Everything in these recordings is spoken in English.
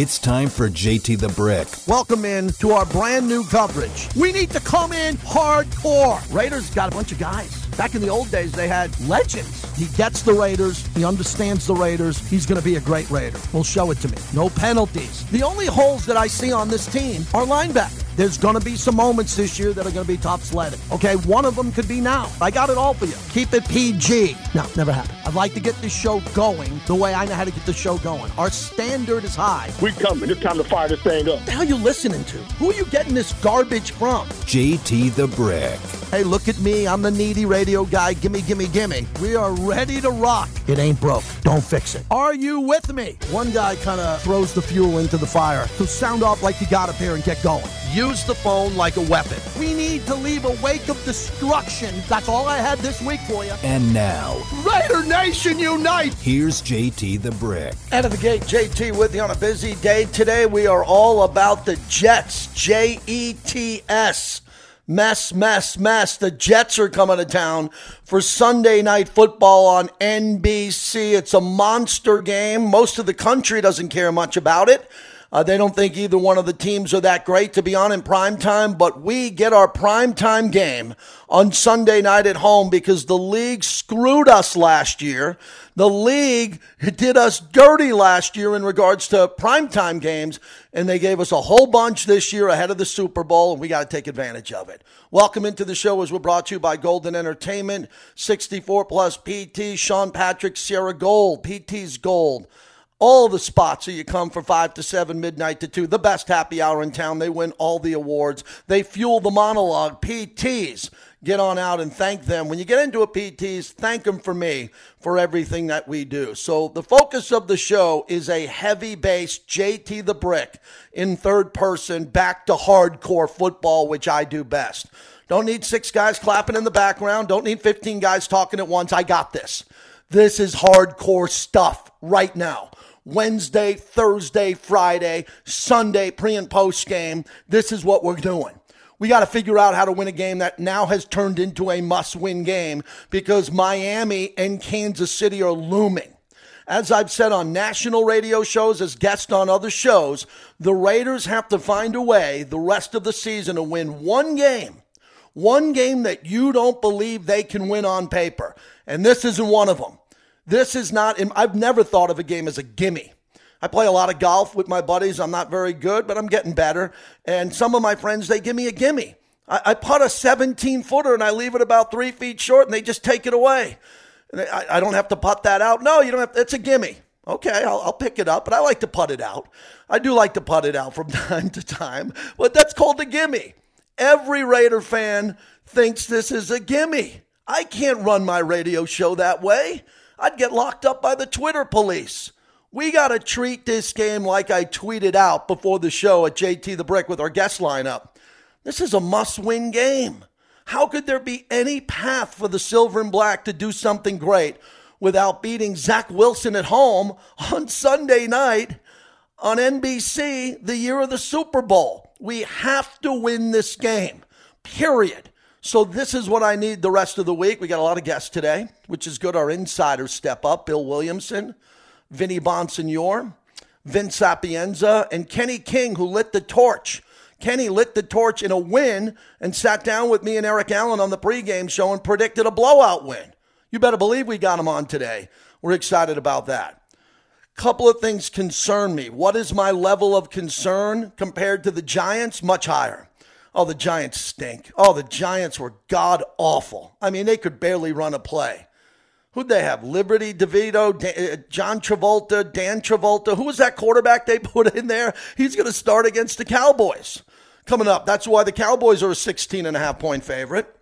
It's time for JT the Brick. Welcome in to our brand new coverage. We need to come in hardcore. Raiders got a bunch of guys. Back in the old days, they had legends. He gets the Raiders. He understands the Raiders. He's going to be a great Raider. Well, show it to me. No penalties. The only holes that I see on this team are linebacker. There's going to be some moments this year that are going to be top sledding. Okay, one of them could be now. I got it all for you. Keep it PG. No, never happened. I'd like to get this show going the way I know how to get the show going. Our standard is high. We coming. It's time to fire this thing up. What the hell are you listening to? Who are you getting this garbage from? JT the Brick. Hey, look at me. I'm the needy radio guy. Gimme, gimme, gimme. We are ready to rock. It ain't broke. Don't fix it. Are you with me? One guy kind of throws the fuel into the fire. So sound off like you got up here and get going. Use the phone like a weapon. We need to leave a wake of destruction. That's all I had this week for you. And now, Raider Nation Unite! here's JT the Brick. Out of the gate, JT with you on a busy day. Today we are all about the Jets. J E T S. Mess, mess, mess. The Jets are coming to town for Sunday night football on NBC. It's a monster game. Most of the country doesn't care much about it. Uh, they don't think either one of the teams are that great to be on in prime time, but we get our prime time game on Sunday night at home because the league screwed us last year. The league did us dirty last year in regards to primetime games, and they gave us a whole bunch this year ahead of the Super Bowl, and we got to take advantage of it. Welcome into the show as we're brought to you by Golden Entertainment, 64 plus PT, Sean Patrick, Sierra Gold, PT's Gold. All the spots so you come for 5 to 7, midnight to 2. The best happy hour in town. They win all the awards. They fuel the monologue. PTs, get on out and thank them. When you get into a PTs, thank them for me for everything that we do. So the focus of the show is a heavy bass JT the Brick in third person, back to hardcore football, which I do best. Don't need six guys clapping in the background. Don't need 15 guys talking at once. I got this. This is hardcore stuff right now. Wednesday, Thursday, Friday, Sunday, pre and post game. This is what we're doing. We got to figure out how to win a game that now has turned into a must win game because Miami and Kansas City are looming. As I've said on national radio shows, as guests on other shows, the Raiders have to find a way the rest of the season to win one game. One game that you don't believe they can win on paper. And this isn't one of them. This is not, I've never thought of a game as a gimme. I play a lot of golf with my buddies. I'm not very good, but I'm getting better. And some of my friends, they give me a gimme. I, I putt a 17 footer and I leave it about three feet short and they just take it away. I, I don't have to putt that out. No, you don't have, it's a gimme. Okay, I'll, I'll, pick it up, but I like to putt it out. I do like to putt it out from time to time, but that's called a gimme. Every Raider fan thinks this is a gimme. I can't run my radio show that way. I'd get locked up by the Twitter police. We got to treat this game like I tweeted out before the show at JT the Brick with our guest lineup. This is a must win game. How could there be any path for the Silver and Black to do something great without beating Zach Wilson at home on Sunday night on NBC the year of the Super Bowl? We have to win this game, period. So this is what I need the rest of the week. We got a lot of guests today, which is good. Our insiders step up. Bill Williamson, Vinny Bonsignore, Vince Sapienza, and Kenny King, who lit the torch. Kenny lit the torch in a win and sat down with me and Eric Allen on the pregame show and predicted a blowout win. You better believe we got him on today. We're excited about that. Couple of things concern me. What is my level of concern compared to the Giants? Much higher. Oh, the Giants stink. Oh, the Giants were god awful. I mean, they could barely run a play. Who'd they have? Liberty DeVito, Dan, uh, John Travolta, Dan Travolta. Who was that quarterback they put in there? He's going to start against the Cowboys coming up. That's why the Cowboys are a 16 and a half point favorite.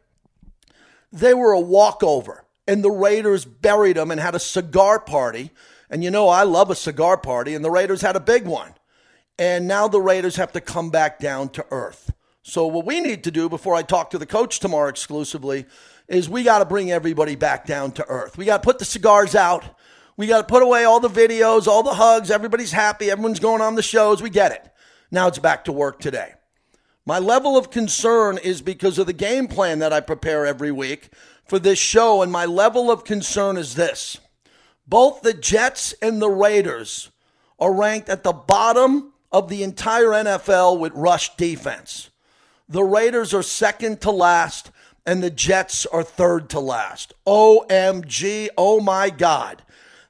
They were a walkover, and the Raiders buried them and had a cigar party. And you know, I love a cigar party, and the Raiders had a big one. And now the Raiders have to come back down to earth. So, what we need to do before I talk to the coach tomorrow exclusively is we got to bring everybody back down to earth. We got to put the cigars out. We got to put away all the videos, all the hugs. Everybody's happy. Everyone's going on the shows. We get it. Now it's back to work today. My level of concern is because of the game plan that I prepare every week for this show. And my level of concern is this both the Jets and the Raiders are ranked at the bottom of the entire NFL with rush defense. The Raiders are second to last, and the Jets are third to last. OMG, oh my God.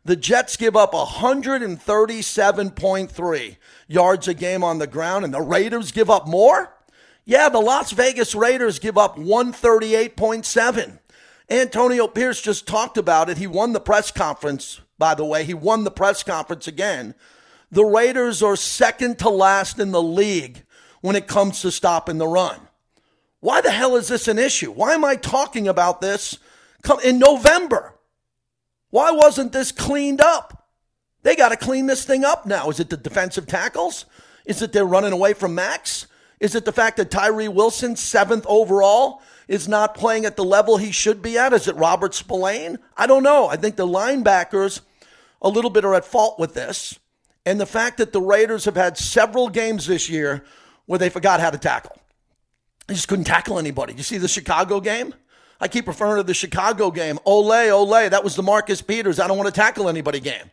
The Jets give up 137.3 yards a game on the ground, and the Raiders give up more? Yeah, the Las Vegas Raiders give up 138.7. Antonio Pierce just talked about it. He won the press conference, by the way. He won the press conference again. The Raiders are second to last in the league when it comes to stopping the run. Why the hell is this an issue? Why am I talking about this in November? Why wasn't this cleaned up? They got to clean this thing up now. Is it the defensive tackles? Is it they're running away from Max? Is it the fact that Tyree Wilson, seventh overall, is not playing at the level he should be at? Is it Robert Spillane? I don't know. I think the linebackers a little bit are at fault with this. And the fact that the Raiders have had several games this year where they forgot how to tackle. They just couldn't tackle anybody. You see the Chicago game? I keep referring to the Chicago game. Ole, ole, that was the Marcus Peters. I don't want to tackle anybody game.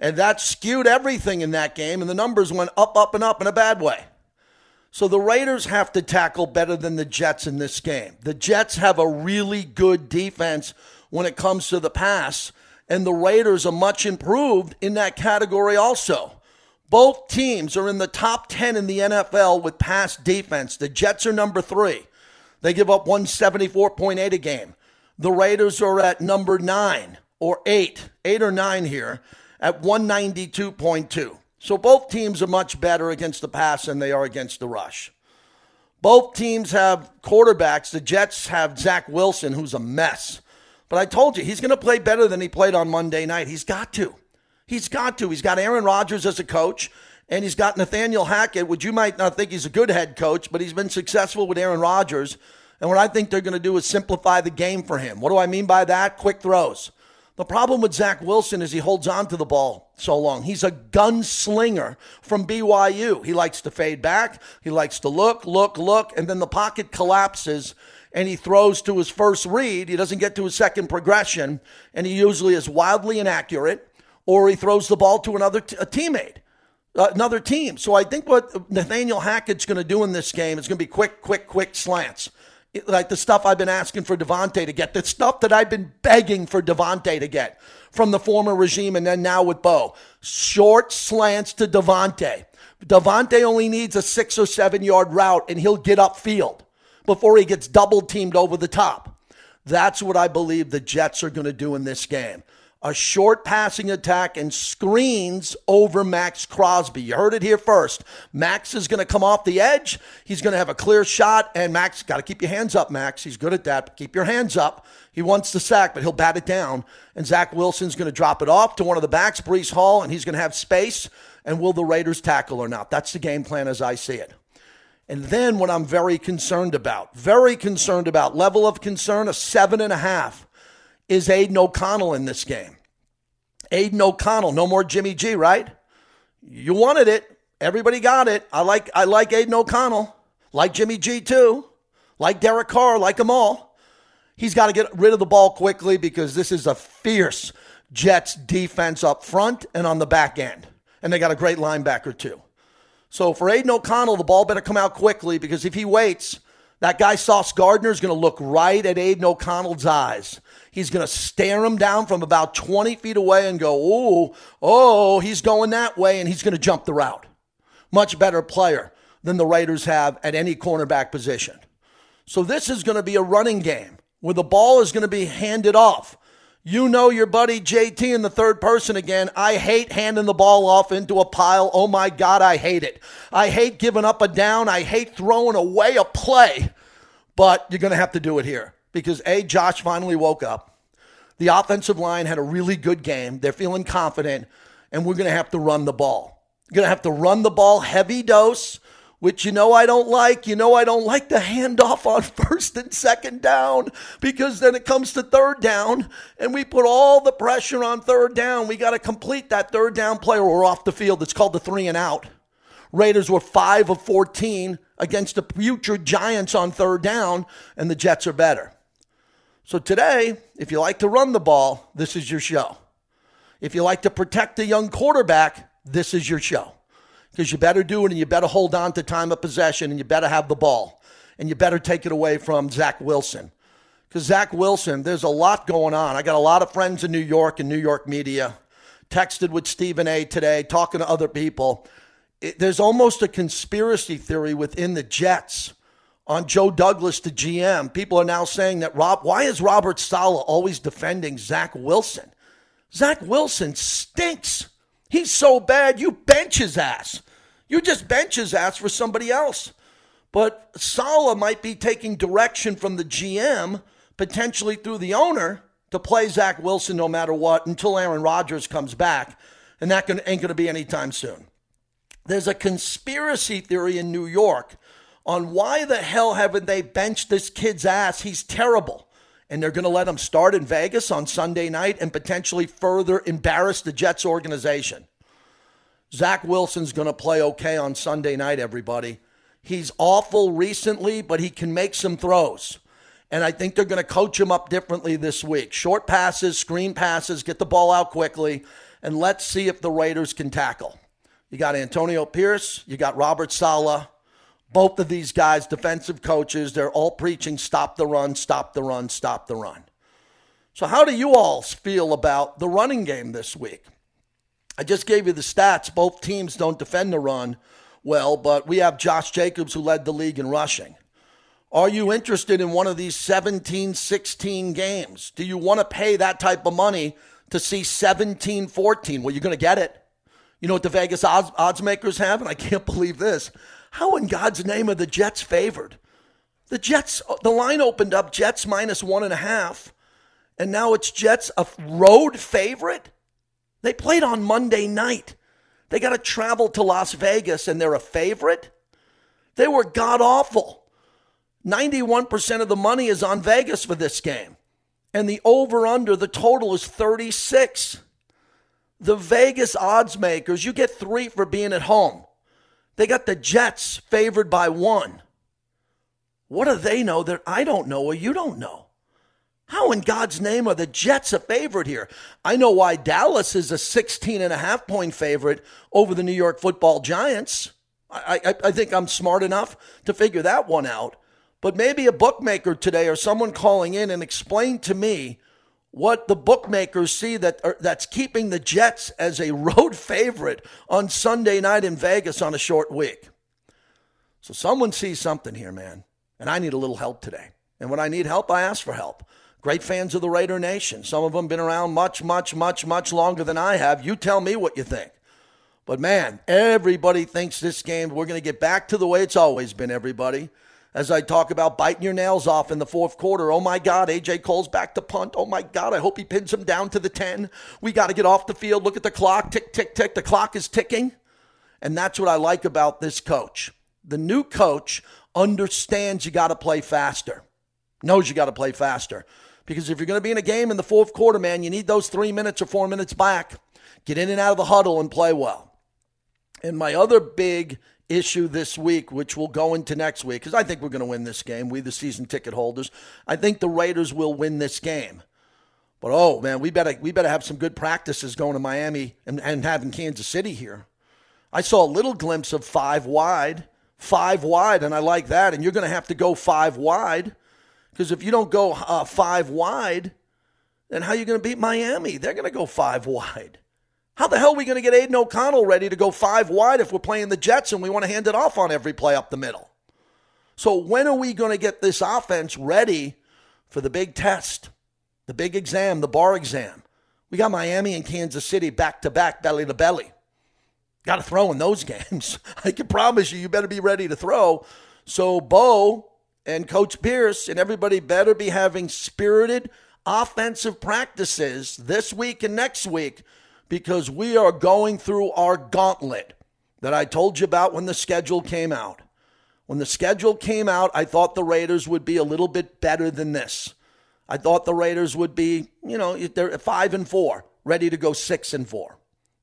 And that skewed everything in that game, and the numbers went up, up, and up in a bad way. So the Raiders have to tackle better than the Jets in this game. The Jets have a really good defense when it comes to the pass, and the Raiders are much improved in that category also. Both teams are in the top 10 in the NFL with pass defense. The Jets are number three. They give up 174.8 a game. The Raiders are at number nine or eight, eight or nine here at 192.2. So both teams are much better against the pass than they are against the rush. Both teams have quarterbacks. The Jets have Zach Wilson, who's a mess. But I told you, he's going to play better than he played on Monday night. He's got to. He's got to. He's got Aaron Rodgers as a coach, and he's got Nathaniel Hackett, which you might not think he's a good head coach, but he's been successful with Aaron Rodgers. And what I think they're going to do is simplify the game for him. What do I mean by that? Quick throws. The problem with Zach Wilson is he holds on to the ball so long. He's a gunslinger from BYU. He likes to fade back. He likes to look, look, look, and then the pocket collapses and he throws to his first read. He doesn't get to his second progression, and he usually is wildly inaccurate, or he throws the ball to another teammate, uh, another team. So I think what Nathaniel Hackett's going to do in this game is going to be quick, quick, quick slants like the stuff I've been asking for Davante to get, the stuff that I've been begging for Davante to get from the former regime and then now with Bo. Short slants to Davante. Davante only needs a six or seven yard route and he'll get upfield before he gets double teamed over the top. That's what I believe the Jets are going to do in this game a short passing attack and screens over Maxx Crosby. You heard it here first. Max is going to come off the edge. He's going to have a clear shot, and Max got to keep your hands up, Max. He's good at that. Keep your hands up. He wants the sack, but he'll bat it down. And Zach Wilson's going to drop it off to one of the backs, Breece Hall, and he's going to have space. And will the Raiders tackle or not? That's the game plan as I see it. And then what I'm very concerned about, very concerned about, level of concern, a seven and a half, is Aidan O'Connell in this game. Aidan O'Connell, no more Jimmy G, right? You wanted it. Everybody got it. I like I like Aidan O'Connell. Like Jimmy G too. Like Derek Carr, like them all. He's got to get rid of the ball quickly because this is a fierce Jets defense up front and on the back end. And they got a great linebacker too. So for Aidan O'Connell, the ball better come out quickly because if he waits, that guy Sauce Gardner is going to look right at Aidan O'Connell's eyes. He's going to stare him down from about 20 feet away and go, oh, oh, he's going that way, and he's going to jump the route. Much better player than the Raiders have at any cornerback position. So this is going to be a running game where the ball is going to be handed off. You know your buddy JT in the third person again. I hate handing the ball off into a pile. Oh my God, I hate it. I hate giving up a down. I hate throwing away a play. But you're going to have to do it here because A, Josh finally woke up. The offensive line had a really good game. They're feeling confident, and we're going to have to run the ball. You're going to have to run the ball heavy dose, which you know I don't like. You know I don't like the handoff on first and second down because then it comes to third down, and we put all the pressure on third down. We got to complete that third down play or we're off the field. It's called the three and out. Raiders were 5 of 14 against the future Giants on third down, and the Jets are better. So today, if you like to run the ball, this is your show. If you like to protect the young quarterback, this is your show. Because you better do it and you better hold on to time of possession and you better have the ball. And you better take it away from Zach Wilson. Because Zach Wilson, there's a lot going on. I got a lot of friends in New York and New York media. Texted with Stephen A today, talking to other people. It, there's almost a conspiracy theory within the Jets on Joe Douglas, the GM. People are now saying that Rob, why is Robert Saleh always defending Zach Wilson? Zach Wilson stinks. He's so bad, you bench his ass. You just bench his ass for somebody else. But Saleh might be taking direction from the GM, potentially through the owner, to play Zach Wilson no matter what until Aaron Rodgers comes back. And that ain't going to be anytime soon. There's a conspiracy theory in New York on why the hell haven't they benched this kid's ass? He's terrible. And they're going to let him start in Vegas on Sunday night and potentially further embarrass the Jets organization. Zach Wilson's going to play okay on Sunday night, everybody. He's awful recently, but he can make some throws. And I think they're going to coach him up differently this week. Short passes, screen passes, get the ball out quickly, and let's see if the Raiders can tackle. You got Antonio Pierce, you got Robert Saleh. Both of these guys, defensive coaches, they're all preaching stop the run, stop the run, stop the run. So, how do you all feel about the running game this week? I just gave you the stats. Both teams don't defend the run well, but we have Josh Jacobs who led the league in rushing. Are you interested in one of these 17 16 games? Do you want to pay that type of money to see 17 14? Well, you're going to get it. You know what the Vegas odds, odds makers have? And I can't believe this. How in God's name are the Jets favored? The Jets, the line opened up Jets minus one and a half, and now it's Jets a road favorite. They played on Monday night. They got to travel to Las Vegas, and they're a favorite. They were god awful. 91% of the money is on Vegas for this game. And the over under, the total is 36. The Vegas odds makers, you get three for being at home. They got the Jets favored by one. What do they know that I don't know or you don't know? How in God's name are the Jets a favorite here? I know why Dallas is a 16 and a half point favorite over the New York football Giants. I, I, I think I'm smart enough to figure that one out. But maybe a bookmaker today or someone calling in and explain to me what the bookmakers see that are, that's keeping the Jets as a road favorite on Sunday night in Vegas on a short week. So someone sees something here, man, and I need a little help today. And when I need help, I ask for help. Great fans of the Raider Nation. Some of them been around much, much, much, much longer than I have. You tell me what you think. But man, everybody thinks this game, we're going to get back to the way it's always been, everybody as I talk about biting your nails off in the fourth quarter. Oh my God, AJ Cole's back to punt. Oh my God, I hope he pins him down to the 10. We got to get off the field. Look at the clock. Tick, tick, tick. The clock is ticking. And that's what I like about this coach. The new coach understands you got to play faster, knows you got to play faster. Because if you're going to be in a game in the fourth quarter, man, you need those three minutes or four minutes back. Get in and out of the huddle and play well. And my other big issue this week, which will go into next week, because I think we're going to win this game. We, the season ticket holders, I think the Raiders will win this game. But oh man, we better we better have some good practices going to Miami and, and having Kansas City here. I saw a little glimpse of five wide, five wide, and I like that. And you're going to have to go five wide because if you don't go uh, five wide, then how are you going to beat Miami? They're going to go five wide. How the hell are we going to get Aidan O'Connell ready to go five wide if we're playing the Jets and we want to hand it off on every play up the middle? So, when are we going to get this offense ready for the big test, the big exam, the bar exam? We got Miami and Kansas City back to back, belly to belly. Got to throw in those games. I can promise you, you better be ready to throw. So, Bo and Coach Pierce and everybody better be having spirited offensive practices this week and next week because we are going through our gauntlet that I told you about when the schedule came out. When the schedule came out, I thought the Raiders would be a little bit better than this. I thought the Raiders would be, you know, they're five and four, ready to go six and four.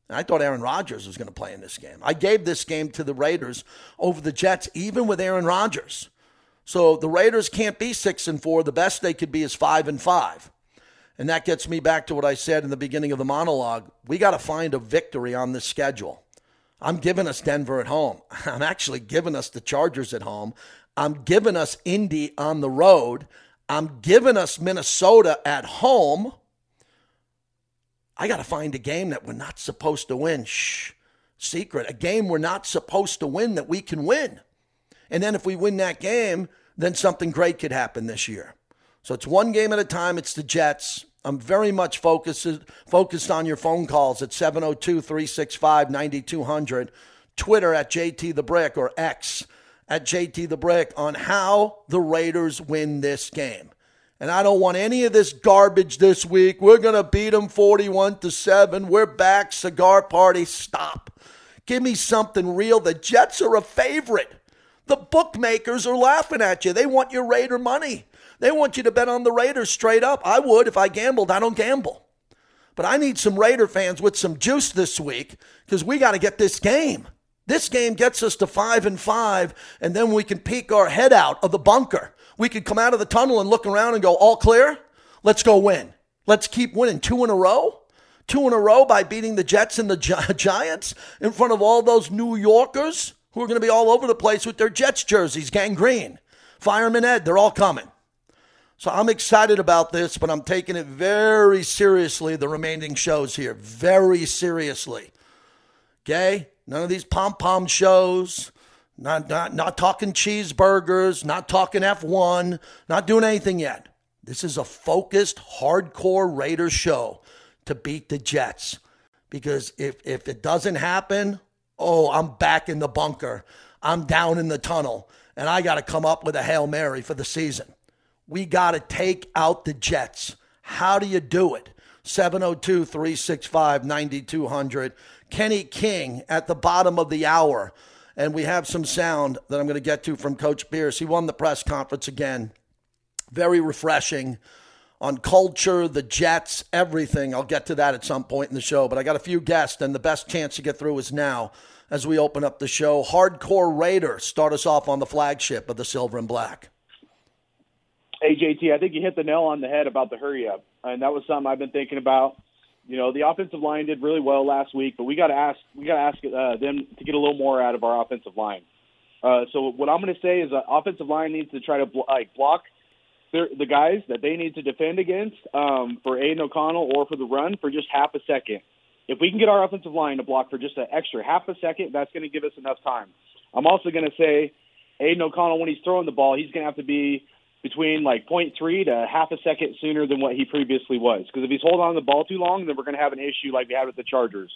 And I thought Aaron Rodgers was going to play in this game. I gave this game to the Raiders over the Jets, even with Aaron Rodgers. So the Raiders can't be six and four. The best they could be is five and five. And that gets me back to what I said in the beginning of the monologue. We got to find a victory on this schedule. I'm giving us Denver at home. I'm actually giving us the Chargers at home. I'm giving us Indy on the road. I'm giving us Minnesota at home. I got to find a game that we're not supposed to win. Shh. Secret. A game we're not supposed to win that we can win. And then if we win that game, then something great could happen this year. So it's one game at a time. It's the Jets. I'm very much focused focused on your phone calls at 702-365-9200, Twitter at JT the Brick or X at JT the Brick on how the Raiders win this game. And I don't want any of this garbage this week. We're going to beat them 41 to 7. We're back. Cigar party. Stop. Give me something real. The Jets are a favorite. The bookmakers are laughing at you. They want your Raider money. They want you to bet on the Raiders straight up. I would if I gambled. I don't gamble. But I need some Raider fans with some juice this week because we got to get this game. This game gets us to five and five, and then we can peek our head out of the bunker. We could come out of the tunnel and look around and go, all clear? Let's go win. Let's keep winning two in a row. Two in a row by beating the Jets and the Giants in front of all those New Yorkers who are going to be all over the place with their Jets jerseys, Gang Green. Fireman Ed, they're all coming. So I'm excited about this, but I'm taking it very seriously, the remaining shows here. Very seriously. Okay? None of these pom pom shows. Not, not, not talking cheeseburgers, not talking F1, not doing anything yet. This is a focused, hardcore Raiders show to beat the Jets. Because if, if it doesn't happen, oh, I'm back in the bunker. I'm down in the tunnel, and I got to come up with a Hail Mary for the season. We got to take out the Jets. How do you do it? 702 365 9200. Kenny King at the bottom of the hour. And we have some sound that I'm going to get to from Coach Pierce. He won the press conference again. Very refreshing on culture, the Jets, everything. I'll get to that at some point in the show. But I got a few guests, and the best chance to get through is now as we open up the show. Hardcore Raider, start us off on the flagship of the Silver and Black. Hey, JT, I think you hit the nail on the head about the hurry up. And that was something I've been thinking about you know, the offensive line did really well last week, but we got to ask we got to ask uh, them to get a little more out of our offensive line. Uh, so what I'm going to say is, uh, offensive line needs to try to blo- like block their, the guys that they need to defend against um, for Aidan O'Connell or for the run for just half a second. If we can get our offensive line to block for just an extra half a second, that's going to give us enough time. I'm also going to say Aidan O'Connell, when he's throwing the ball, he's going to have to be between like 0.3 to half a second sooner than what he previously was. Because if he's holding on the ball too long, then we're going to have an issue like we had with the Chargers.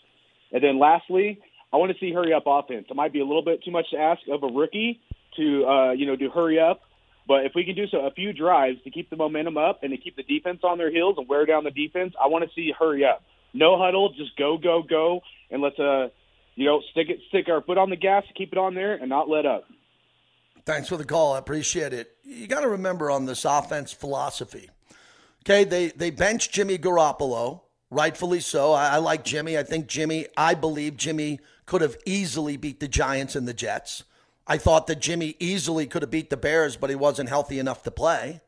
And then lastly, I want to see hurry up offense. It might be a little bit too much to ask of a rookie to uh, you know to hurry up, but if we can do so a few drives to keep the momentum up and to keep the defense on their heels and wear down the defense, I want to see hurry up. No huddle, just go go go, and let's uh you know stick it stick our foot on the gas, keep it on there, and not let up. Thanks for the call. I appreciate it. You got to remember on this offense philosophy. Okay, they they bench Jimmy Garoppolo, rightfully so. I, I like Jimmy. I think Jimmy. I believe Jimmy could have easily beat the Giants and the Jets. I thought that Jimmy easily could have beat the Bears, but he wasn't healthy enough to play.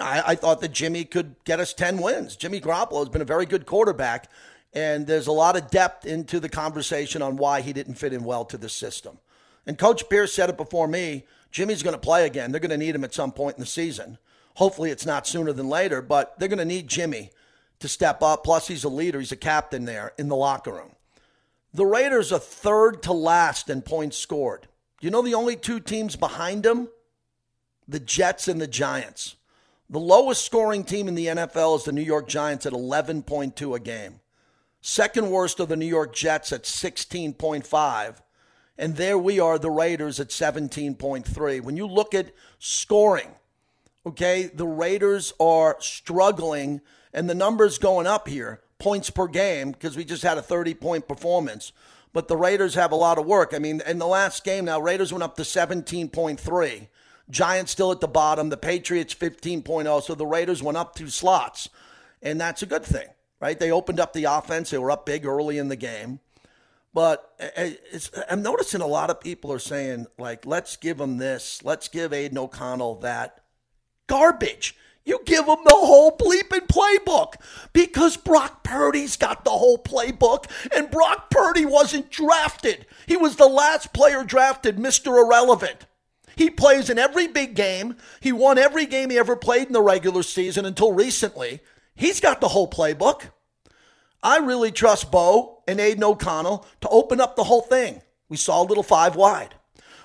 I, I thought that Jimmy could get us 10 wins. Jimmy Garoppolo has been a very good quarterback, and there's a lot of depth into the conversation on why he didn't fit in well to the system. And Coach Pierce said it before me Jimmy's going to play again. They're going to need him at some point in the season. Hopefully, it's not sooner than later, but they're going to need Jimmy to step up. Plus, he's a leader, he's a captain there in the locker room. The Raiders are third to last in points scored. You know the only two teams behind them? The Jets and the Giants. The lowest scoring team in the NFL is the New York Giants at 11.2 a game. Second worst are the New York Jets at 16.5. And there we are, the Raiders at 17.3. When you look at scoring, okay, the Raiders are struggling, and the numbers going up here, points per game, because we just had a 30 point performance. But the Raiders have a lot of work. I mean, in the last game now, Raiders went up to 17.3. Giants still at the bottom. The Patriots 15.0. So the Raiders went up two slots. And that's a good thing, right? They opened up the offense. They were up big early in the game. But eh, eh, eh, I'm noticing a lot of people are saying, like, let's give him this. Let's give Aidan O'Connell that. Garbage. You give them the whole bleeping playbook because Brock Purdy's got the whole playbook, and Brock Purdy wasn't drafted. He was the last player drafted, Mr. Irrelevant. He plays in every big game. He won every game he ever played in the regular season until recently. He's got the whole playbook. I really trust Bo and Aidan O'Connell to open up the whole thing. We saw a little five wide.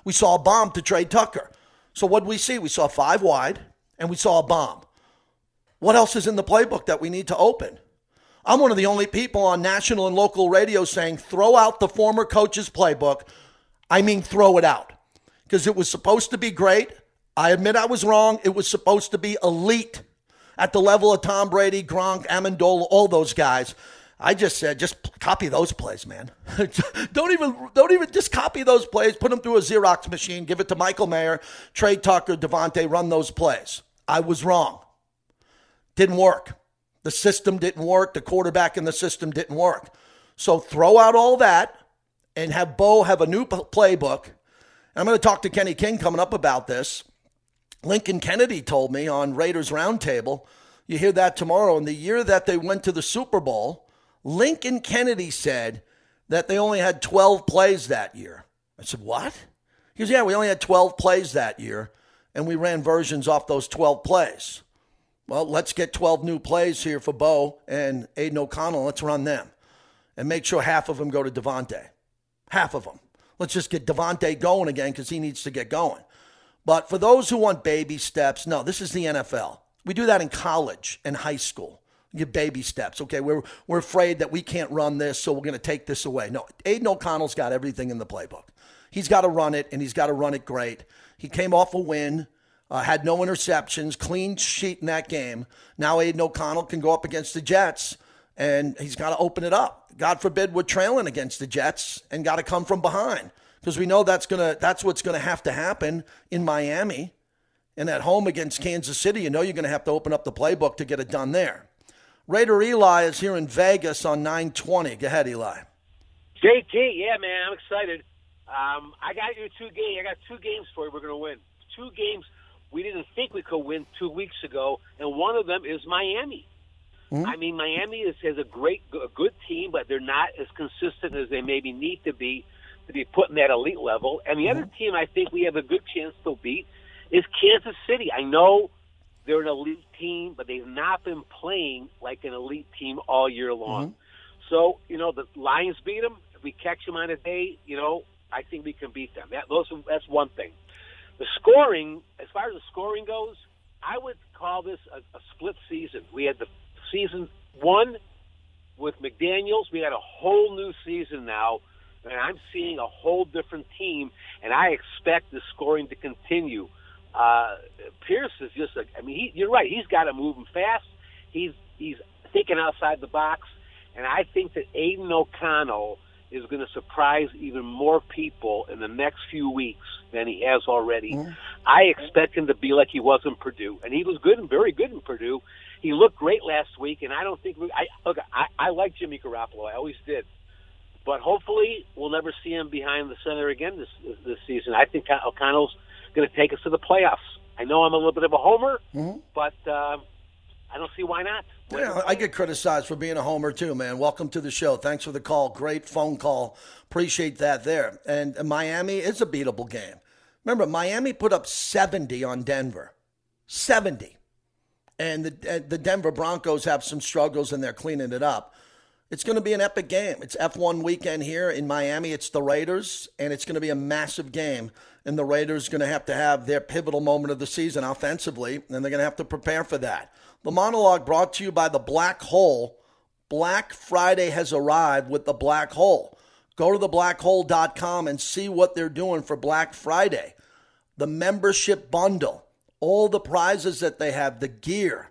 We saw a bomb to Tre Tucker. So what did we see? We saw five wide and we saw a bomb. What else is in the playbook that we need to open? I'm one of the only people on national and local radio saying throw out the former coach's playbook. I mean, throw it out because it was supposed to be great. I admit I was wrong. It was supposed to be elite at the level of Tom Brady, Gronk, Amendola, all those guys. I just said, just copy those plays, man. don't even, don't even just copy those plays. Put them through a Xerox machine. Give it to Michael Mayer, Tre Tucker, Davante. Run those plays. I was wrong. Didn't work. The system didn't work. The quarterback in the system didn't work. So throw out all that and have Bo have a new playbook. And I'm going to talk to Kenny King coming up about this. Lincoln Kennedy told me on Raiders Roundtable. You hear that tomorrow. In the year that they went to the Super Bowl, Lincoln Kennedy said that they only had 12 plays that year. I said, What? He goes, Yeah, we only had 12 plays that year, and we ran versions off those 12 plays. Well, let's get 12 new plays here for Bo and Aidan O'Connell. Let's run them and make sure half of them go to Davante. Half of them. Let's just get Davante going again because he needs to get going. But for those who want baby steps, no, this is the NFL. We do that in college and high school. Give baby steps. Okay, we're we're afraid that we can't run this, so we're going to take this away. No, Aidan O'Connell's got everything in the playbook. He's got to run it, and he's got to run it great. He came off a win, uh, had no interceptions, clean sheet in that game. Now Aidan O'Connell can go up against the Jets, and he's got to open it up. God forbid we're trailing against the Jets and got to come from behind because we know that's gonna that's what's gonna have to happen in Miami, and at home against Kansas City. You know you're gonna have to open up the playbook to get it done there. Raider Eli is here in Vegas on 920. Go ahead, Eli. JT, yeah, man, I'm excited. Um, I got your two games. I got two games for you. We're going to win. Two games we didn't think we could win two weeks ago, and one of them is Miami. Mm-hmm. I mean, Miami is, has a great, a good team, but they're not as consistent as they maybe need to be to be put in that elite level. And the mm-hmm. other team I think we have a good chance to beat is Kansas City. I know they're an elite team, but they've not been playing like an elite team all year long. Mm-hmm. So, you know, the Lions beat them. If we catch them on a day, you know, I think we can beat them. That, those, that's one thing. The scoring, as far as the scoring goes, I would call this a, a split season. We had the season one with McDaniels. We had a whole new season now, and I'm seeing a whole different team, and I expect the scoring to continue uh, Pierce is just a, I mean, he, you're right. He's got to move him fast. He's he's thinking outside the box, and I think that Aidan O'Connell is going to surprise even more people in the next few weeks than he has already. Mm-hmm. I expect him to be like he was in Purdue, and he was good and very good in Purdue. He looked great last week, and I don't think we, I look. I, I like Jimmy Garoppolo. I always did, but hopefully we'll never see him behind the center again this this season. I think O'Connell's going to take us to the playoffs. I know I'm a little bit of a homer, mm-hmm. but uh, I don't see why not. Yeah, I get criticized for being a homer too, man. Welcome to the show. Thanks for the call. Great phone call. Appreciate that there. And Miami is a beatable game. Remember, Miami put up 70 on Denver. 70. And the, the Denver Broncos have some struggles and they're cleaning it up. It's going to be an epic game. It's F1 weekend here in Miami. It's the Raiders, and it's going to be a massive game and the Raiders are going to have to have their pivotal moment of the season offensively, and they're going to have to prepare for that. The monologue brought to you by the Black Hole. Black Friday has arrived with the Black Hole. Go to theblackhole.com and see what they're doing for Black Friday. The membership bundle, all the prizes that they have, the gear.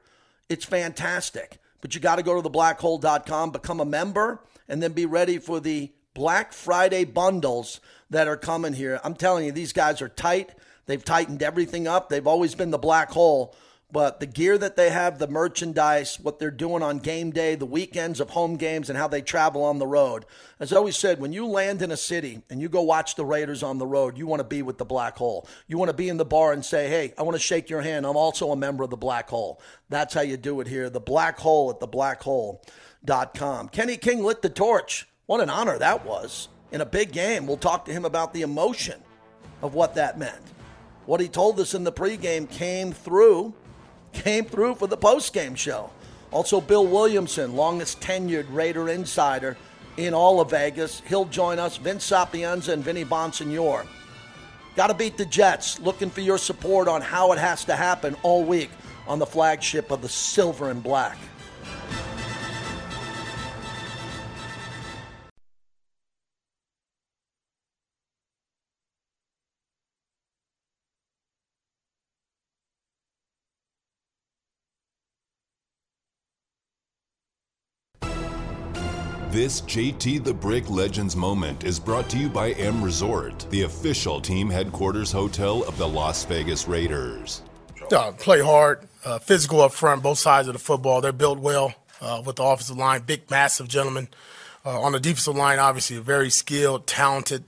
It's fantastic. But you got to go to theblackhole.com, become a member, and then be ready for the Black Friday bundles that are coming here. I'm telling you, these guys are tight. They've tightened everything up. They've always been the black hole, but the gear that they have, the merchandise, what they're doing on game day, the weekends of home games, and how they travel on the road. As I always said, when you land in a city and you go watch the Raiders on the road, you want to be with the Black Hole. You want to be in the bar and say, hey, I want to shake your hand. I'm also a member of the Black Hole. That's how you do it here. The Black Hole at theblackhole.com. Kenny King lit the torch. What an honor that was in a big game. We'll talk to him about the emotion of what that meant. What he told us in the pregame came through came through for the postgame show. Also, Bill Williamson, longest tenured Raider insider in all of Vegas. He'll join us. Vince Sapienza and Vinny Bonsignore. Got to beat the Jets. Looking for your support on how it has to happen all week on the flagship of the Silver and Black. This JT the Brick Legends moment is brought to you by M Resort, the official team headquarters hotel of the Las Vegas Raiders. Uh, play hard, uh, physical up front, both sides of the football. They're built well uh, with the offensive line, big, massive gentlemen. Uh, on the defensive line, obviously, very skilled, talented,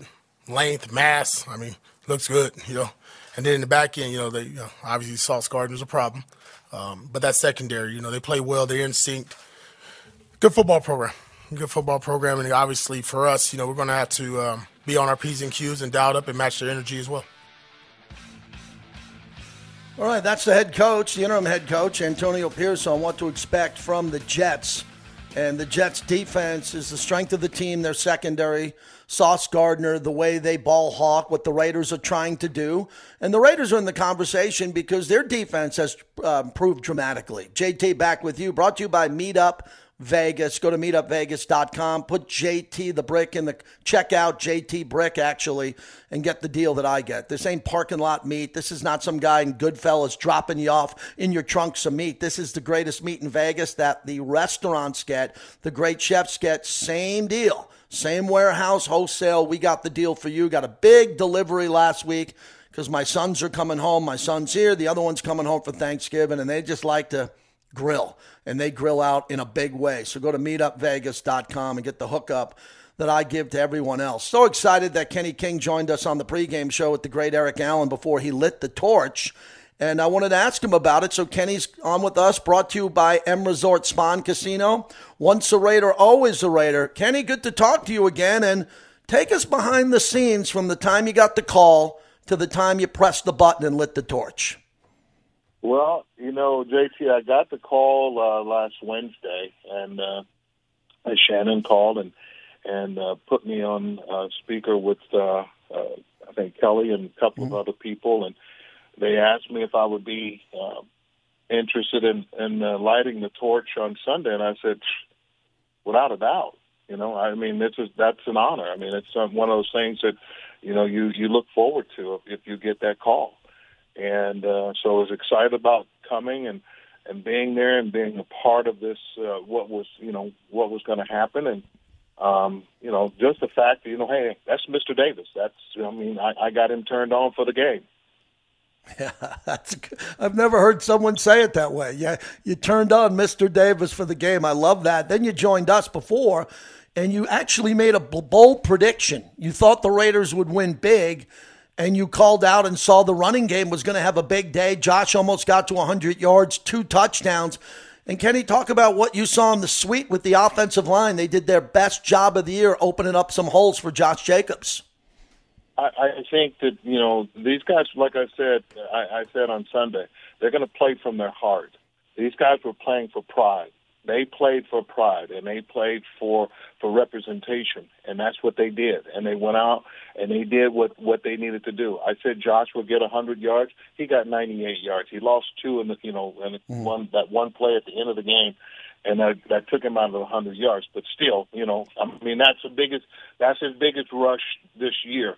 length, mass. I mean, looks good, you know. And then in the back end, you know, they you know, obviously Sauce Gardner's a problem. Um, but that secondary, you know, they play well. They're in sync. Good football program good football program, and obviously for us, you know, we're going to have to um, be on our p's and q's and dialed up and match their energy as well. All right, that's the head coach, the interim head coach, Antonio Pierce, on what to expect from the Jets. And the Jets' defense is the strength of the team, their secondary, Sauce Gardner, the way they ball hawk, what the Raiders are trying to do. And the Raiders are in the conversation because their defense has uh, improved dramatically. JT, back with you, brought to you by Meetup Vegas. Go to meetupvegas.com. Put JT the Brick in the checkout, JT Brick actually, and get the deal that I get. This ain't parking lot meat. This is not some guy in Goodfellas dropping you off in your trunk some meat. This is the greatest meat in Vegas that the restaurants get, the great chefs get. Same deal. Same warehouse, wholesale. We got the deal for you. Got a big delivery last week because my sons are coming home. My son's here. The other one's coming home for Thanksgiving, and they just like to grill, and they grill out in a big way. So go to meetupvegas.com and get the hookup that I give to everyone else. So excited that Kenny King joined us on the pregame show with the great Eric Allen before he lit the torch. And I wanted to ask him about it. So Kenny's on with us, brought to you by M Resort Spa and Casino. Once a Raider, always a Raider. Kenny, good to talk to you again. And take us behind the scenes from the time you got the call to the time you pressed the button and lit the torch. Well, you know, JT, I got the call uh, last Wednesday, and uh, Shannon called and and uh, put me on uh, speaker with uh, uh, I think Kelly and a couple mm-hmm. of other people, and they asked me if I would be uh, interested in in uh, lighting the torch on Sunday, and I said, without a doubt. You know, I mean, this is that's an honor. I mean, it's um, one of those things that you know you you look forward to if, if you get that call and uh, so I was excited about coming and and being there and being a part of this uh, what was you know what was going to happen and um, you know just the fact that you know hey that's Mr. Davis that's I mean I, I got him turned on for the game. Yeah, that's, I've never heard someone say it that way. Yeah, you turned on Mr. Davis for the game. I love that. Then you joined us before, and you actually made a bold prediction. You thought the Raiders would win big, and you called out and saw the running game was going to have a big day. Josh almost got to 100 yards, two touchdowns. And Kenny, talk about what you saw in the suite with the offensive line. They did their best job of the year opening up some holes for Josh Jacobs. I, I think that, you know, these guys, like I said, I, I said on Sunday, they're going to play from their heart. These guys were playing for pride. They played for pride and they played for for representation, and that's what they did. And they went out and they did what what they needed to do. I said Josh would get 100 yards. He got 98 yards. He lost two in the you know in mm. one that one play at the end of the game, and that that took him out of the 100 yards. But still, you know, I mean that's the biggest that's his biggest rush this year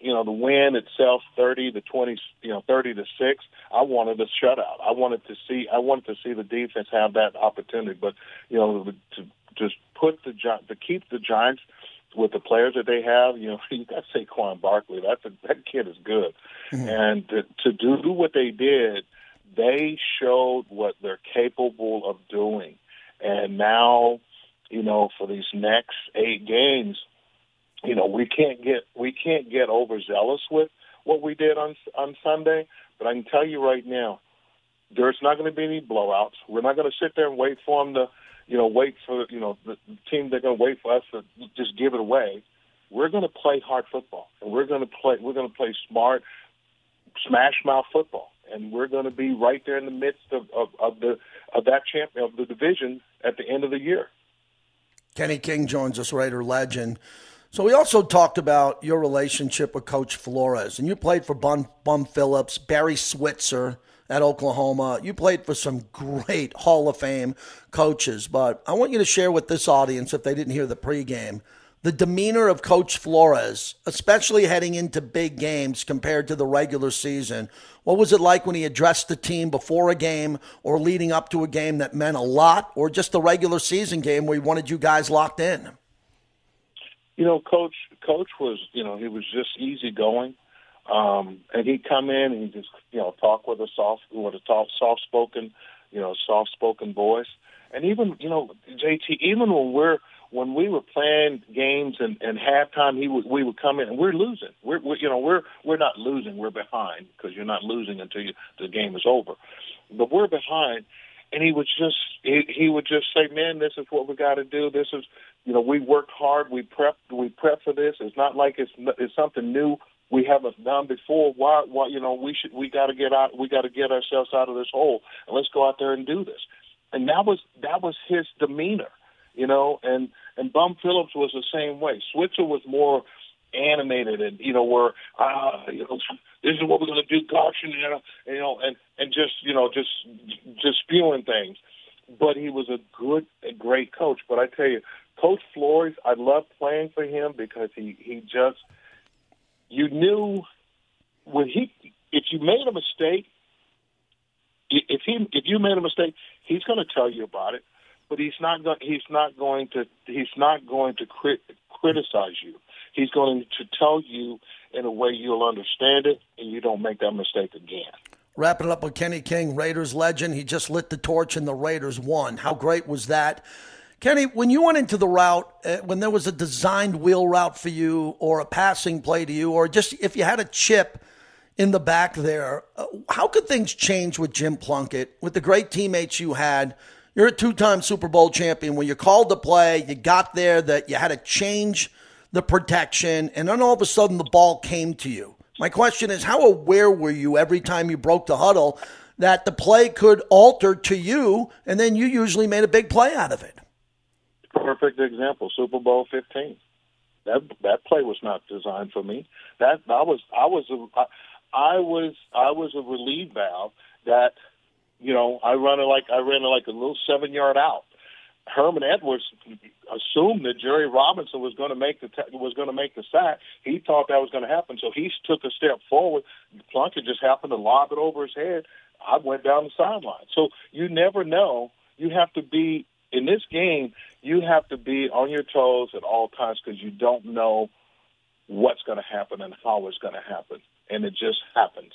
you know, the win itself, thirty to twenty, you know, thirty to six. I wanted a shutout. I wanted to see, I wanted to see the defense have that opportunity. But you know, to just put the to keep the Giants with the players that they have, you know, you got Saquon Barkley. That's a, that kid is good, mm-hmm. and to, to do what they did they showed what they're capable of doing. And now, you know, for these next eight games, you know, we can't get we can't get overzealous with what we did on on Sunday. But I can tell you right now, there's not going to be any blowouts. We're not going to sit there and wait for them to, you know, wait for you know the, team. They're going to wait for us to just give it away. We're going to play hard football, and we're going to play. We're going to play smart, smash mouth football, and we're going to be right there in the midst of, of, of the of that champion of the division at the end of the year. Kenny King joins us, Raider legend. So we also talked about your relationship with Coach Flores, and you played for Bum, Bum Phillips, Barry Switzer at Oklahoma. You played for some great Hall of Fame coaches, but I want you to share with this audience, if they didn't hear the pregame, the demeanor of Coach Flores, especially heading into big games compared to the regular season. What was it like when he addressed the team before a game or leading up to a game that meant a lot, or just the regular season game where he wanted you guys locked in? You know, coach, coach was, you know, he was just easygoing, um, and he'd come in and he just, you know, talk with a soft, with a soft, soft-spoken, you know, soft-spoken voice, and even, you know, JT, even when we're when we were playing games and, and halftime, he would we would come in and we're losing. We're, we're you know we're we're not losing. We're behind because you're not losing until you, the game is over. But we're behind, and he would just he, he would just say, "Man, this is what we got to do. This is you know we worked hard. We prepped we prepped for this. It's not like it's it's something new." we haven't done before. Why? Why? You know, we should. We got to get out. We got to get ourselves out of this hole, and let's go out there and do this. And that was that was his demeanor you know, and and Bum Phillips was the same way. Switzer was more animated and you know where uh you know this is what we're going to do and you know you know and and just you know just just spewing things but he was a good a great coach but i tell you coach flores i loved playing for him because he he just you knew when he if you made a mistake if he if you made a mistake he's going to tell you about it but he's not going. He's not going to. He's not going to crit, criticize you. He's going to tell you in a way you'll understand it, and you don't make that mistake again. Wrapping it up with Kenny King, Raiders legend. He just lit the torch, and the Raiders won. How great was that? Kenny, when you went into the route, uh, when there was a designed wheel route for you, or a passing play to you, or just if you had a chip in the back there, uh, how could things change with Jim Plunkett, with the great teammates you had? You're a two time Super Bowl champion. When you're called the play, you got there that you had to change the protection, and then all of a sudden the ball came to you. My question is, how aware were you every time you broke the huddle that the play could alter to you, and then you usually made a big play out of it? Perfect example, Super Bowl 15. That that play was not designed for me. That I was I was I was I was a relief valve that you know, I run it like I ran it like a little seven yard out. Herman Edwards assumed that Jerry Robinson was going to make the t- was going to make the sack. He thought that was going to happen, so he took a step forward. Plunkett just happened to lob it over his head. I went down the sideline. So you never know. You have to be in this game. You have to be on your toes at all times because you don't know what's going to happen and how it's going to happen, and it just happens.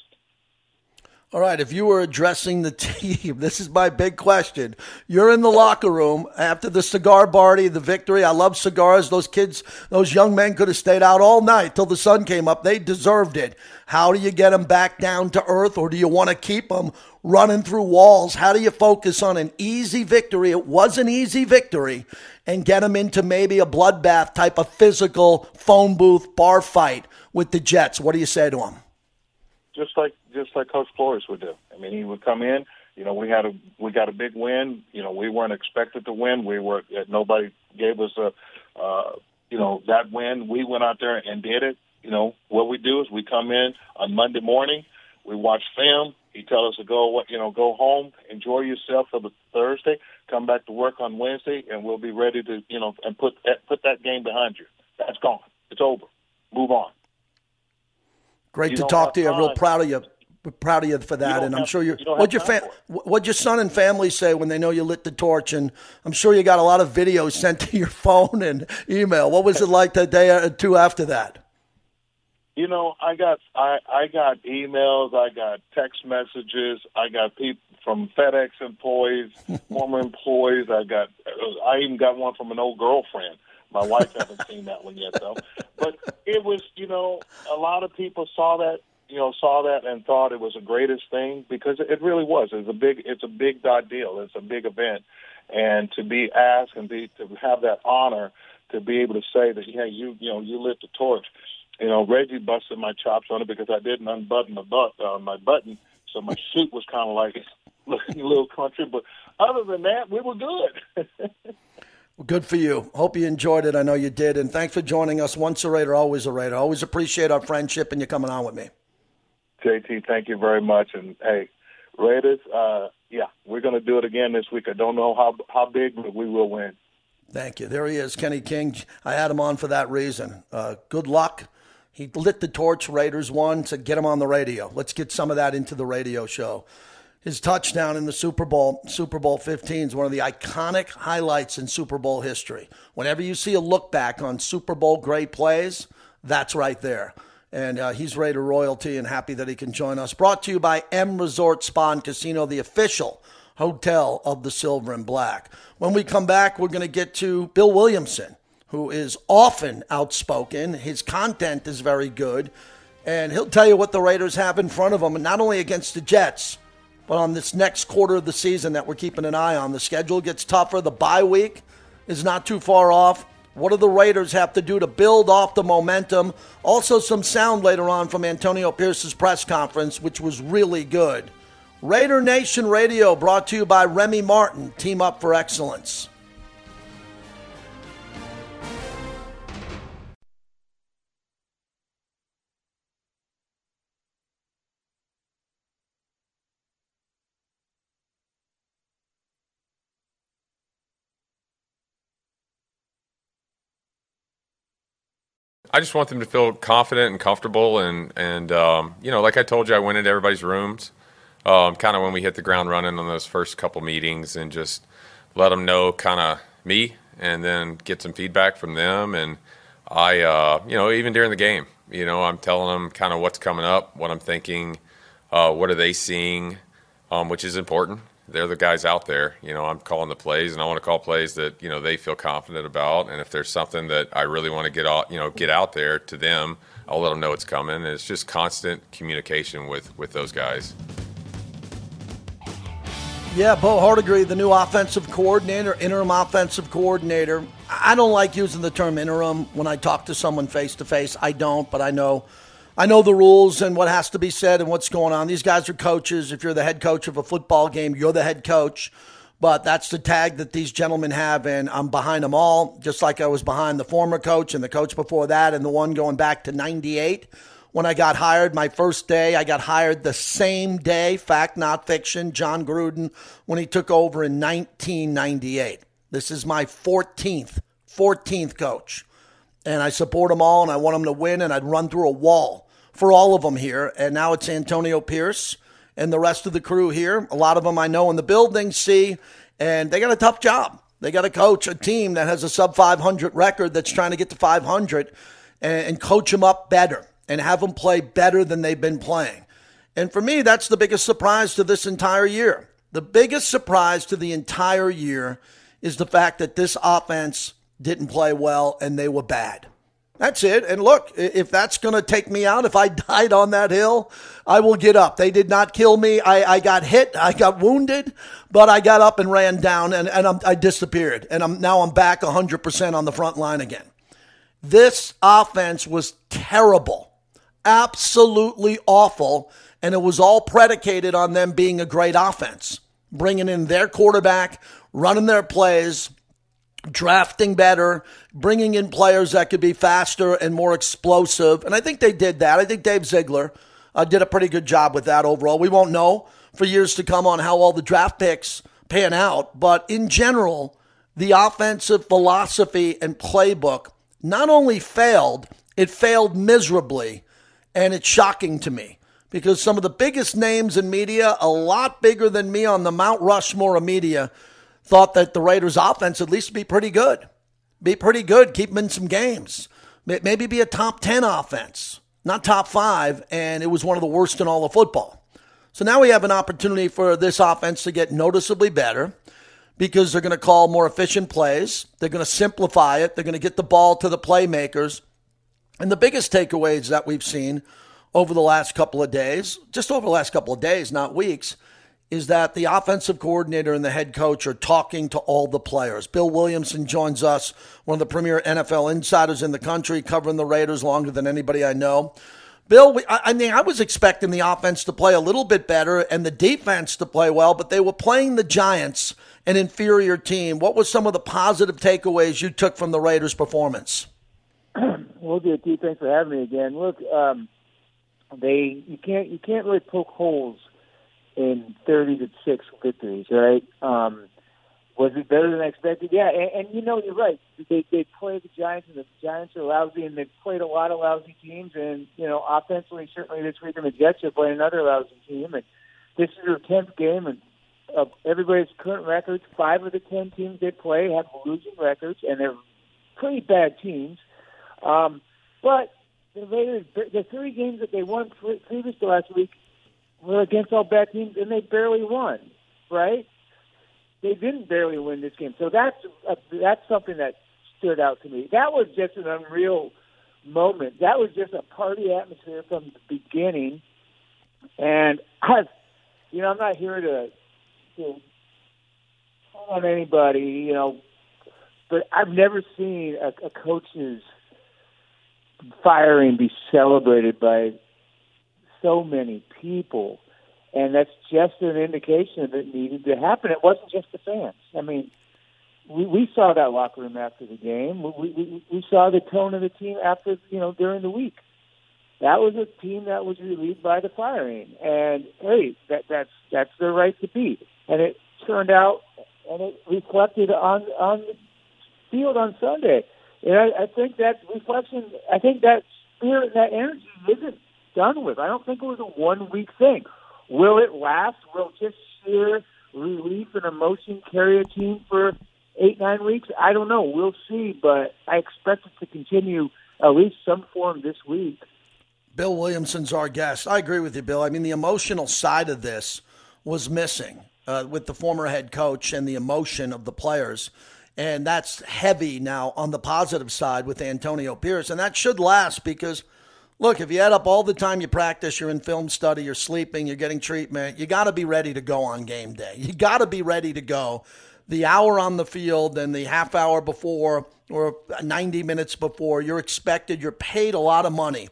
All right, if you were addressing the team, this is my big question. You're in the locker room after the cigar party, the victory. I love cigars. Those kids, those young men could have stayed out all night till the sun came up. They deserved it. How do you get them back down to earth, or do you want to keep them running through walls? How do you focus on an easy victory? It was an easy victory, and get them into maybe a bloodbath type of physical phone booth bar fight with the Jets. What do you say to them? just like just like Coach Flores would do. I mean, he would come in. You know, we had a we got a big win. You know, we weren't expected to win. We were nobody gave us a uh, you know that win. We went out there and did it. You know, what we do is we come in on Monday morning. We watch film. He tell us to go what you know go home, enjoy yourself for the Thursday, come back to work on Wednesday, and we'll be ready to you know and put that, put that game behind you. That's gone. It's over. Move on. Great you to talk to you. I'm real proud of you. Proud of you for that, you and I'm sure you're. You what your fa- what your son and family say when they know you lit the torch, and I'm sure you got a lot of videos sent to your phone and email. What was it like the day or two after that? You know, I got I I got emails, I got text messages, I got people from FedEx employees, former employees. I got I even got one from an old girlfriend. My wife haven't seen that one yet though. But it was, you know, a lot of people saw that, you know, saw that and thought it was the greatest thing because it really was. It's a big it's a big dot deal. It's a big event. And to be asked and be to have that honor to be able to say that, yeah, you you know, you lit the torch. You know, Reggie busted my chops on it because I didn't unbutton my butt uh, my button, so my suit was kind of like looking a little country. But other than that, we were good. well, good for you. Hope you enjoyed it. I know you did. And thanks for joining us. Once a Raider, always a Raider. Always appreciate our friendship and you coming on with me. JT, thank you very much. And hey, Raiders, uh, yeah, we're going to do it again this week. I don't know how how big, but we will win. Thank you. There he is, Kenny King. I had him on for that reason. Uh, good luck. He lit the torch. Raiders won. Said, get him on the radio. Let's get some of that into the radio show. His touchdown in the Super Bowl, Super Bowl 15, is one of the iconic highlights in Super Bowl history. Whenever you see a look back on Super Bowl great plays, that's right there. And uh, he's Raider royalty and happy that he can join us. Brought to you by M Resort Spa and Casino, the official hotel of the Silver and Black. When we come back, we're going to get to Bill Williamson, who is often outspoken. His content is very good. And he'll tell you what the Raiders have in front of them, and not only against the Jets, but on this next quarter of the season that we're keeping an eye on, the schedule gets tougher. The bye week is not too far off. What do the Raiders have to do to build off the momentum? Also, some sound later on from Antonio Pierce's press conference, which was really good. Raider Nation Radio brought to you by Remy Martin, Team Up for Excellence. I just want them to feel confident and comfortable, and and um, you know, like I told you, I went into everybody's rooms, um, kind of when we hit the ground running on those first couple meetings, and just let them know kind of me, and then get some feedback from them, and I, uh, you know, even during the game, you know, I'm telling them kind of what's coming up, what I'm thinking, uh, what are they seeing, um, which is important they're the guys out there. You know, I'm calling the plays, and I want to call plays that you know they feel confident about. And if there's something that I really want to get out, you know, get out there to them, I'll let them know it's coming. And it's just constant communication with with those guys. Yeah, Bo Hardegree, the new offensive coordinator, interim offensive coordinator. I don't like using the term interim when I talk to someone face to face. I don't, but I know I know the rules and what has to be said and what's going on. These guys are coaches. If you're the head coach of a football game, you're the head coach. But that's the tag that these gentlemen have, and I'm behind them all, just like I was behind the former coach and the coach before that, and the one going back to 98 when I got hired. My first day, I got hired the same day, fact, not fiction, Jon Gruden, when he took over in 1998. This is my 14th, 14th coach. And I support them all, and I want them to win, and I'd run through a wall for all of them here. And now it's Antonio Pierce and the rest of the crew here. A lot of them I know in the building see, and they got a tough job. They got to coach a team that has a sub 500 record that's trying to get to 500 and, and coach them up better and have them play better than they've been playing. And for me, that's the biggest surprise to this entire year. The biggest surprise to the entire year is the fact that this offense didn't play well and they were bad. That's it. And look, if that's going to take me out, if I died on that hill, I will get up. They did not kill me. I, I got hit. I got wounded, but I got up and ran down and, and I'm, I disappeared. And I'm, now I'm back 100% on the front line again. This offense was terrible, absolutely awful. And it was all predicated on them being a great offense, bringing in their quarterback, running their plays, drafting better, bringing in players that could be faster and more explosive. And I think they did that. I think Dave Ziegler uh, did a pretty good job with that overall. We won't know for years to come on how all the draft picks pan out, but in general, the offensive philosophy and playbook not only failed, it failed miserably. And it's shocking to me because some of the biggest names in media, a lot bigger than me on the Mount Rushmore of media, thought that the Raiders' offense at least be pretty good. Be pretty good, keep them in some games. Maybe be a top 10 offense. not top five, and it was one of the worst in all of football. So now we have an opportunity for this offense to get noticeably better because they're going to call more efficient plays. They're going to simplify it. They're going to get the ball to the playmakers. And the biggest takeaways that we've seen over the last couple of days, just over the last couple of days, not weeks, is that the offensive coordinator and the head coach are talking to all the players. Bill Williamson joins us, one of the premier NFL insiders in the country, covering the Raiders longer than anybody I know. Bill, I mean, I was expecting the offense to play a little bit better and the defense to play well, but they were playing the Giants, an inferior team. What were some of the positive takeaways you took from the Raiders' performance? Well, good. Thanks for having me again. Look, um, they you can't you can't really poke holes in thirty to six victories, right? Um, was it better than expected? Yeah, and, and you know you're right. They they play the Giants, and the Giants are lousy, and they've played a lot of lousy teams. And you know, offensively, certainly this week, and the Jets are playing another lousy team. And this is their tenth game, and of everybody's current records, five of the ten teams they play have losing records, and they're pretty bad teams. Um, but the Raiders, the three games that they won previous to last week were against all bad teams, and they barely won. Right? they didn't barely win this game. So that's uh, that's something that stood out to me. That was just an unreal moment. That was just a party atmosphere from the beginning. And I've, you know, I'm not here to, to on anybody, you know, but I've never seen a, a coach's firing be celebrated by so many people and that's just an indication that it needed to happen. It wasn't just the fans. I mean, we, we saw that locker room after the game. We, we, we saw the tone of the team after, you know, during the week. That was a team that was relieved by the firing, and hey, that that's that's their right to be. And it turned out, and it reflected on on the field on Sunday. And I, I think that reflection, I think that spirit, that energy isn't done with. I don't think it was a one week thing. Will it last? Will just sheer relief and emotion carry a team for eight, nine weeks? I don't know. We'll see, but I expect it to continue at least some form this week. Bill Williamson's our guest. I agree with you, Bill. I mean, the emotional side of this was missing uh, with the former head coach and the emotion of the players. And that's heavy now on the positive side with Antonio Pierce. And that should last because – Look, if you add up all the time you practice, you're in film study, you're sleeping, you're getting treatment, you got to be ready to go on game day. You got to be ready to go the hour on the field and the half hour before or 90 minutes before. You're expected, you're paid a lot of money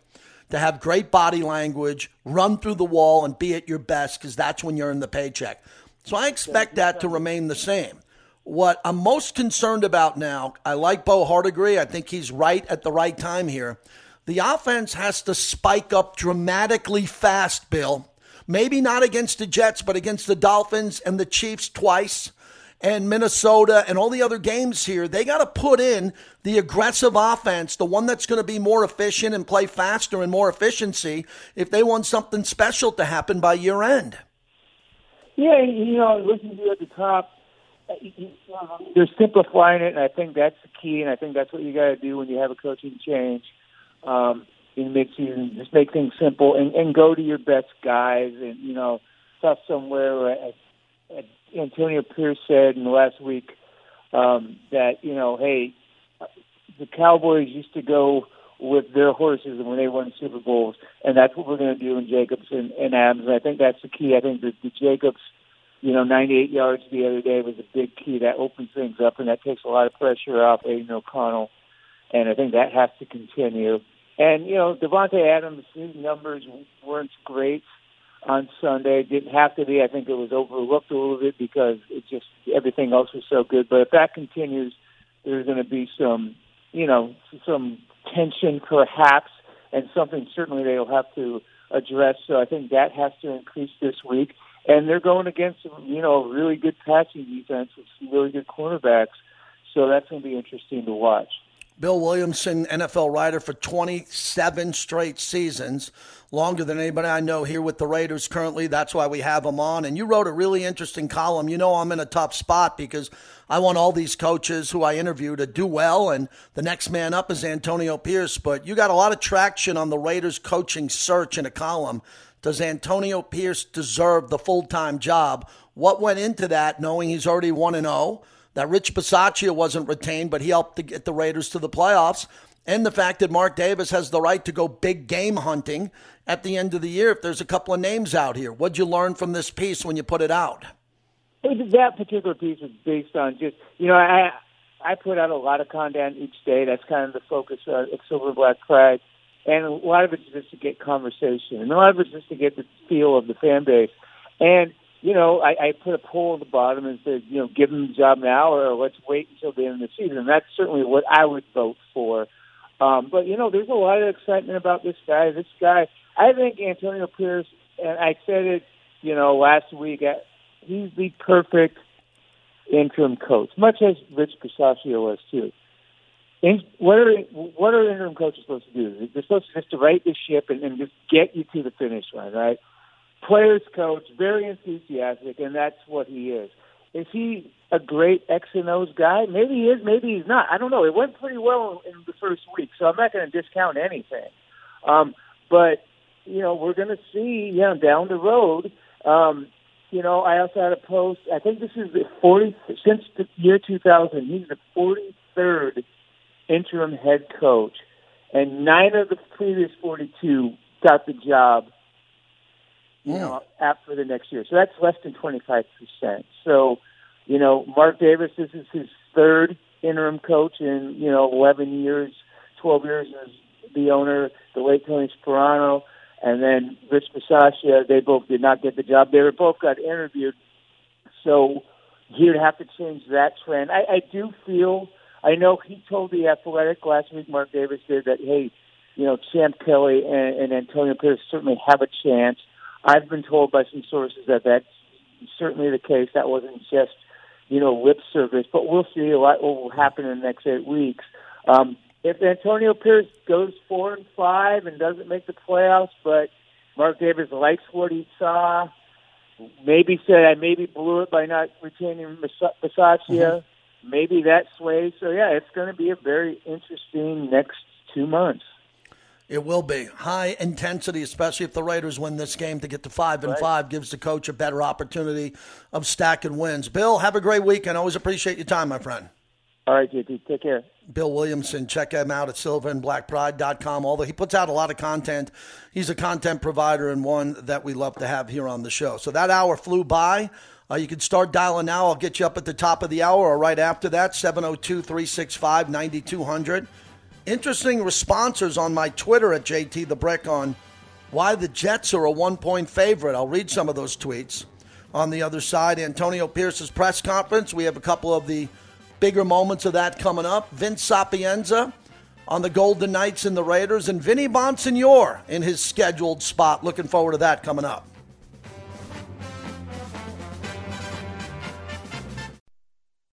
to have great body language, run through the wall, and be at your best because that's when you're in the paycheck. So I expect that to remain the same. What I'm most concerned about now, I like Bo Hardegree. I think he's right at the right time here. The offense has to spike up dramatically fast, Bill. Maybe not against the Jets, but against the Dolphins and the Chiefs twice and Minnesota and all the other games here. They got to put in the aggressive offense, the one that's going to be more efficient and play faster and more efficiency if they want something special to happen by year end. Yeah, you know, listen to you at the top. They're simplifying it, and I think that's the key, and I think that's what you got to do when you have a coaching change um, makes you just make things simple and, and go to your best guys. And you know, stuff somewhere. Uh, Antonio Pierce said in the last week um, that you know, hey, the Cowboys used to go with their horses when they won Super Bowls, and that's what we're going to do in Jacobs and, and Adams. And I think that's the key. I think that the Jacobs, you know, 98 yards the other day was a big key. That opens things up, and that takes a lot of pressure off Aidan O'Connell. And I think that has to continue. And you know, Davante Adams' numbers weren't great on Sunday. Didn't have to be. I think it was overlooked a little bit because it just everything else was so good. But if that continues, there's going to be some, you know, some tension perhaps, and something certainly they'll have to address. So I think that has to increase this week. And they're going against, you know, really good passing defense with some really good cornerbacks. So that's going to be interesting to watch. Bill Williamson, NFL writer for 27 straight seasons, longer than anybody I know here with the Raiders currently. That's why we have him on. And you wrote a really interesting column. You know, I'm in a tough spot because I want all these coaches who I interview to do well, and the next man up is Antonio Pierce. But you got a lot of traction on the Raiders coaching search in a column. Does Antonio Pierce deserve the full time job? What went into that, knowing he's already 1 and 0? That Rich Bisaccia wasn't retained, but he helped to get the Raiders to the playoffs, and the fact that Mark Davis has the right to go big game hunting at the end of the year if there's a couple of names out here. What'd you learn from this piece when you put it out? That particular piece is based on just, you know, I I put out a lot of content each day. That's kind of the focus uh, of Silver Black Pride. And a lot of it's just to get conversation. And a lot of it's just to get the feel of the fan base. And you know, I, I put a poll at the bottom and said, you know, give him the job now or let's wait until the end of the season. And that's certainly what I would vote for. Um, but, you know, there's a lot of excitement about this guy. This guy, I think Antonio Pierce, and I said it, you know, last week, uh, he's the perfect interim coach, much as Rich Bisaccia was too. In, what are what are interim coaches supposed to do? They're supposed to just to right the ship and, and just get you to the finish line, right? Players coach, very enthusiastic, and that's what he is. Is he a great X and O's guy? Maybe he is, maybe he's not. I don't know. It went pretty well in the first week, so I'm not going to discount anything. Um, but you know, we're going to see, you know, down the road. Um, you know, I also had a post. I think this is the 40 since the year 2000. He's the 43rd interim head coach, and nine of the previous 42 got the job you know, after the next year. So that's less than 25%. So, you know, Mark Davis, this is his third interim coach in, you know, 11 years, 12 years as the owner, the late Tony Sparano, and then Rich Bisaccia, they both did not get the job. They were both got interviewed. So he would have to change that trend. I, I do feel, I know he told the Athletic last week, Mark Davis did, that, hey, you know, Champ Kelly and, and Antonio Pierce certainly have a chance. I've been told by some sources that that's certainly the case. That wasn't just, you know, lip service, but we'll see a lot what will happen in the next eight weeks. Um, if Antonio Pierce goes four and five and doesn't make the playoffs, but Mark Davis likes what he saw, maybe said I maybe blew it by not retaining Bisaccia, mm-hmm. maybe that sways. So yeah, it's going to be a very interesting next two months. It will be high intensity, especially if the Raiders win this game to get to five and right. five, gives the coach a better opportunity of stacking wins. Bill, have a great weekend. always appreciate your time, my friend. All right, JT, take care. Bill Williamson, check him out at silverandblackpride.com. Although he puts out a lot of content, he's a content provider and one that we love to have here on the show. So that hour flew by. Uh, you can start dialing now. I'll get you up at the top of the hour or right after that, 702 365 9200 interesting responses on my Twitter at JT the Brick on why the Jets are a one point favorite. I'll read some of those tweets. On the other side, Antonio Pierce's press conference. We have a couple of the bigger moments of that coming up. Vince Sapienza on the Golden Knights and the Raiders, and Vinny Bonsignore in his scheduled spot. Looking forward to that coming up.